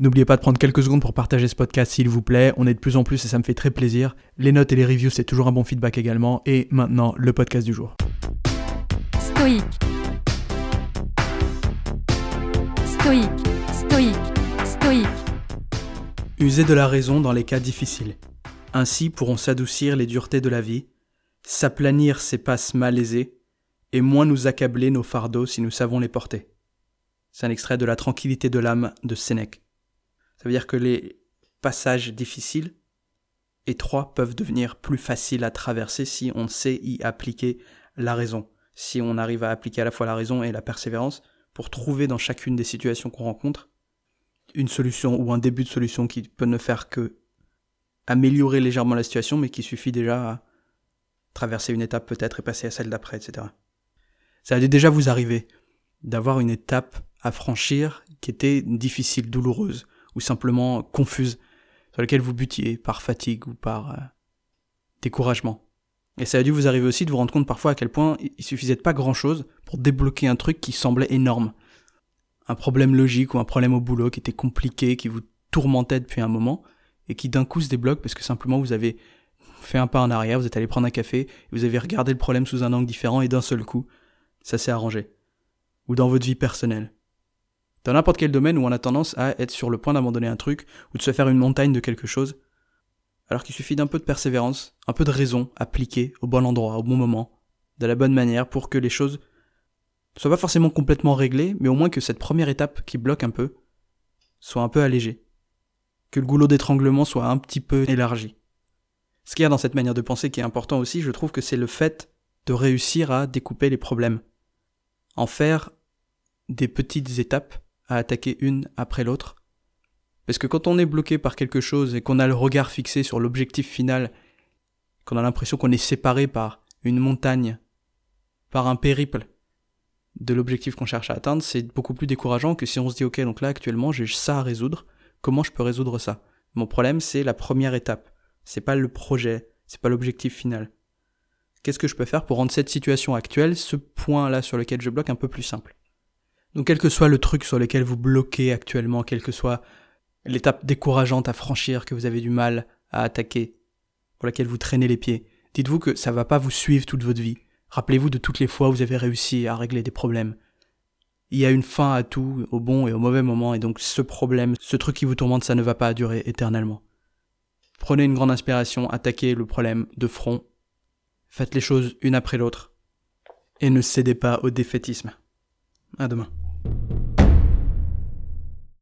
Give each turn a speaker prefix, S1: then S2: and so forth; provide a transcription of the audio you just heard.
S1: N'oubliez pas de prendre quelques secondes pour partager ce podcast s'il vous plaît. On est de plus en plus et ça me fait très plaisir. Les notes et les reviews, c'est toujours un bon feedback également. Et maintenant, le podcast du jour.
S2: Stoïque. Stoïque. Stoïque. Stoïque.
S1: User de la raison dans les cas difficiles. Ainsi pourront s'adoucir les duretés de la vie, s'aplanir ses passes malaisées, et moins nous accabler nos fardeaux si nous savons les porter. C'est un extrait de La tranquillité de l'âme de Sénèque. Ça veut dire que les passages difficiles, étroits, peuvent devenir plus faciles à traverser si on sait y appliquer la raison. Si on arrive à appliquer à la fois la raison et la persévérance pour trouver dans chacune des situations qu'on rencontre une solution ou un début de solution qui peut ne faire que améliorer légèrement la situation, mais qui suffit déjà à traverser une étape peut-être et passer à celle d'après, etc. Ça a dû déjà vous arriver d'avoir une étape à franchir qui était difficile, douloureuse, ou simplement confuse, sur laquelle vous butiez par fatigue ou par euh, découragement. Et ça a dû vous arriver aussi de vous rendre compte parfois à quel point il suffisait de pas grand chose pour débloquer un truc qui semblait énorme. Un problème logique ou un problème au boulot qui était compliqué, qui vous tourmentait depuis un moment, et qui d'un coup se débloque parce que simplement vous avez fait un pas en arrière, vous êtes allé prendre un café, vous avez regardé le problème sous un angle différent et d'un seul coup, ça s'est arrangé. Ou dans votre vie personnelle. Dans n'importe quel domaine où on a tendance à être sur le point d'abandonner un truc ou de se faire une montagne de quelque chose, alors qu'il suffit d'un peu de persévérance, un peu de raison appliquée au bon endroit, au bon moment, de la bonne manière pour que les choses soient pas forcément complètement réglées, mais au moins que cette première étape qui bloque un peu soit un peu allégée. Que le goulot d'étranglement soit un petit peu élargi. Ce qu'il y a dans cette manière de penser qui est important aussi, je trouve que c'est le fait de réussir à découper les problèmes. En faire des petites étapes à attaquer une après l'autre. Parce que quand on est bloqué par quelque chose et qu'on a le regard fixé sur l'objectif final, qu'on a l'impression qu'on est séparé par une montagne, par un périple de l'objectif qu'on cherche à atteindre, c'est beaucoup plus décourageant que si on se dit ok donc là actuellement j'ai ça à résoudre, comment je peux résoudre ça? Mon problème c'est la première étape, c'est pas le projet, c'est pas l'objectif final. Qu'est-ce que je peux faire pour rendre cette situation actuelle, ce point là sur lequel je bloque un peu plus simple? Donc quel que soit le truc sur lequel vous bloquez actuellement, quelle que soit l'étape décourageante à franchir que vous avez du mal à attaquer, pour laquelle vous traînez les pieds, dites-vous que ça va pas vous suivre toute votre vie. Rappelez-vous de toutes les fois où vous avez réussi à régler des problèmes. Il y a une fin à tout, au bon et au mauvais moment, et donc ce problème, ce truc qui vous tourmente, ça ne va pas durer éternellement. Prenez une grande inspiration, attaquez le problème de front, faites les choses une après l'autre, et ne cédez pas au défaitisme. À demain.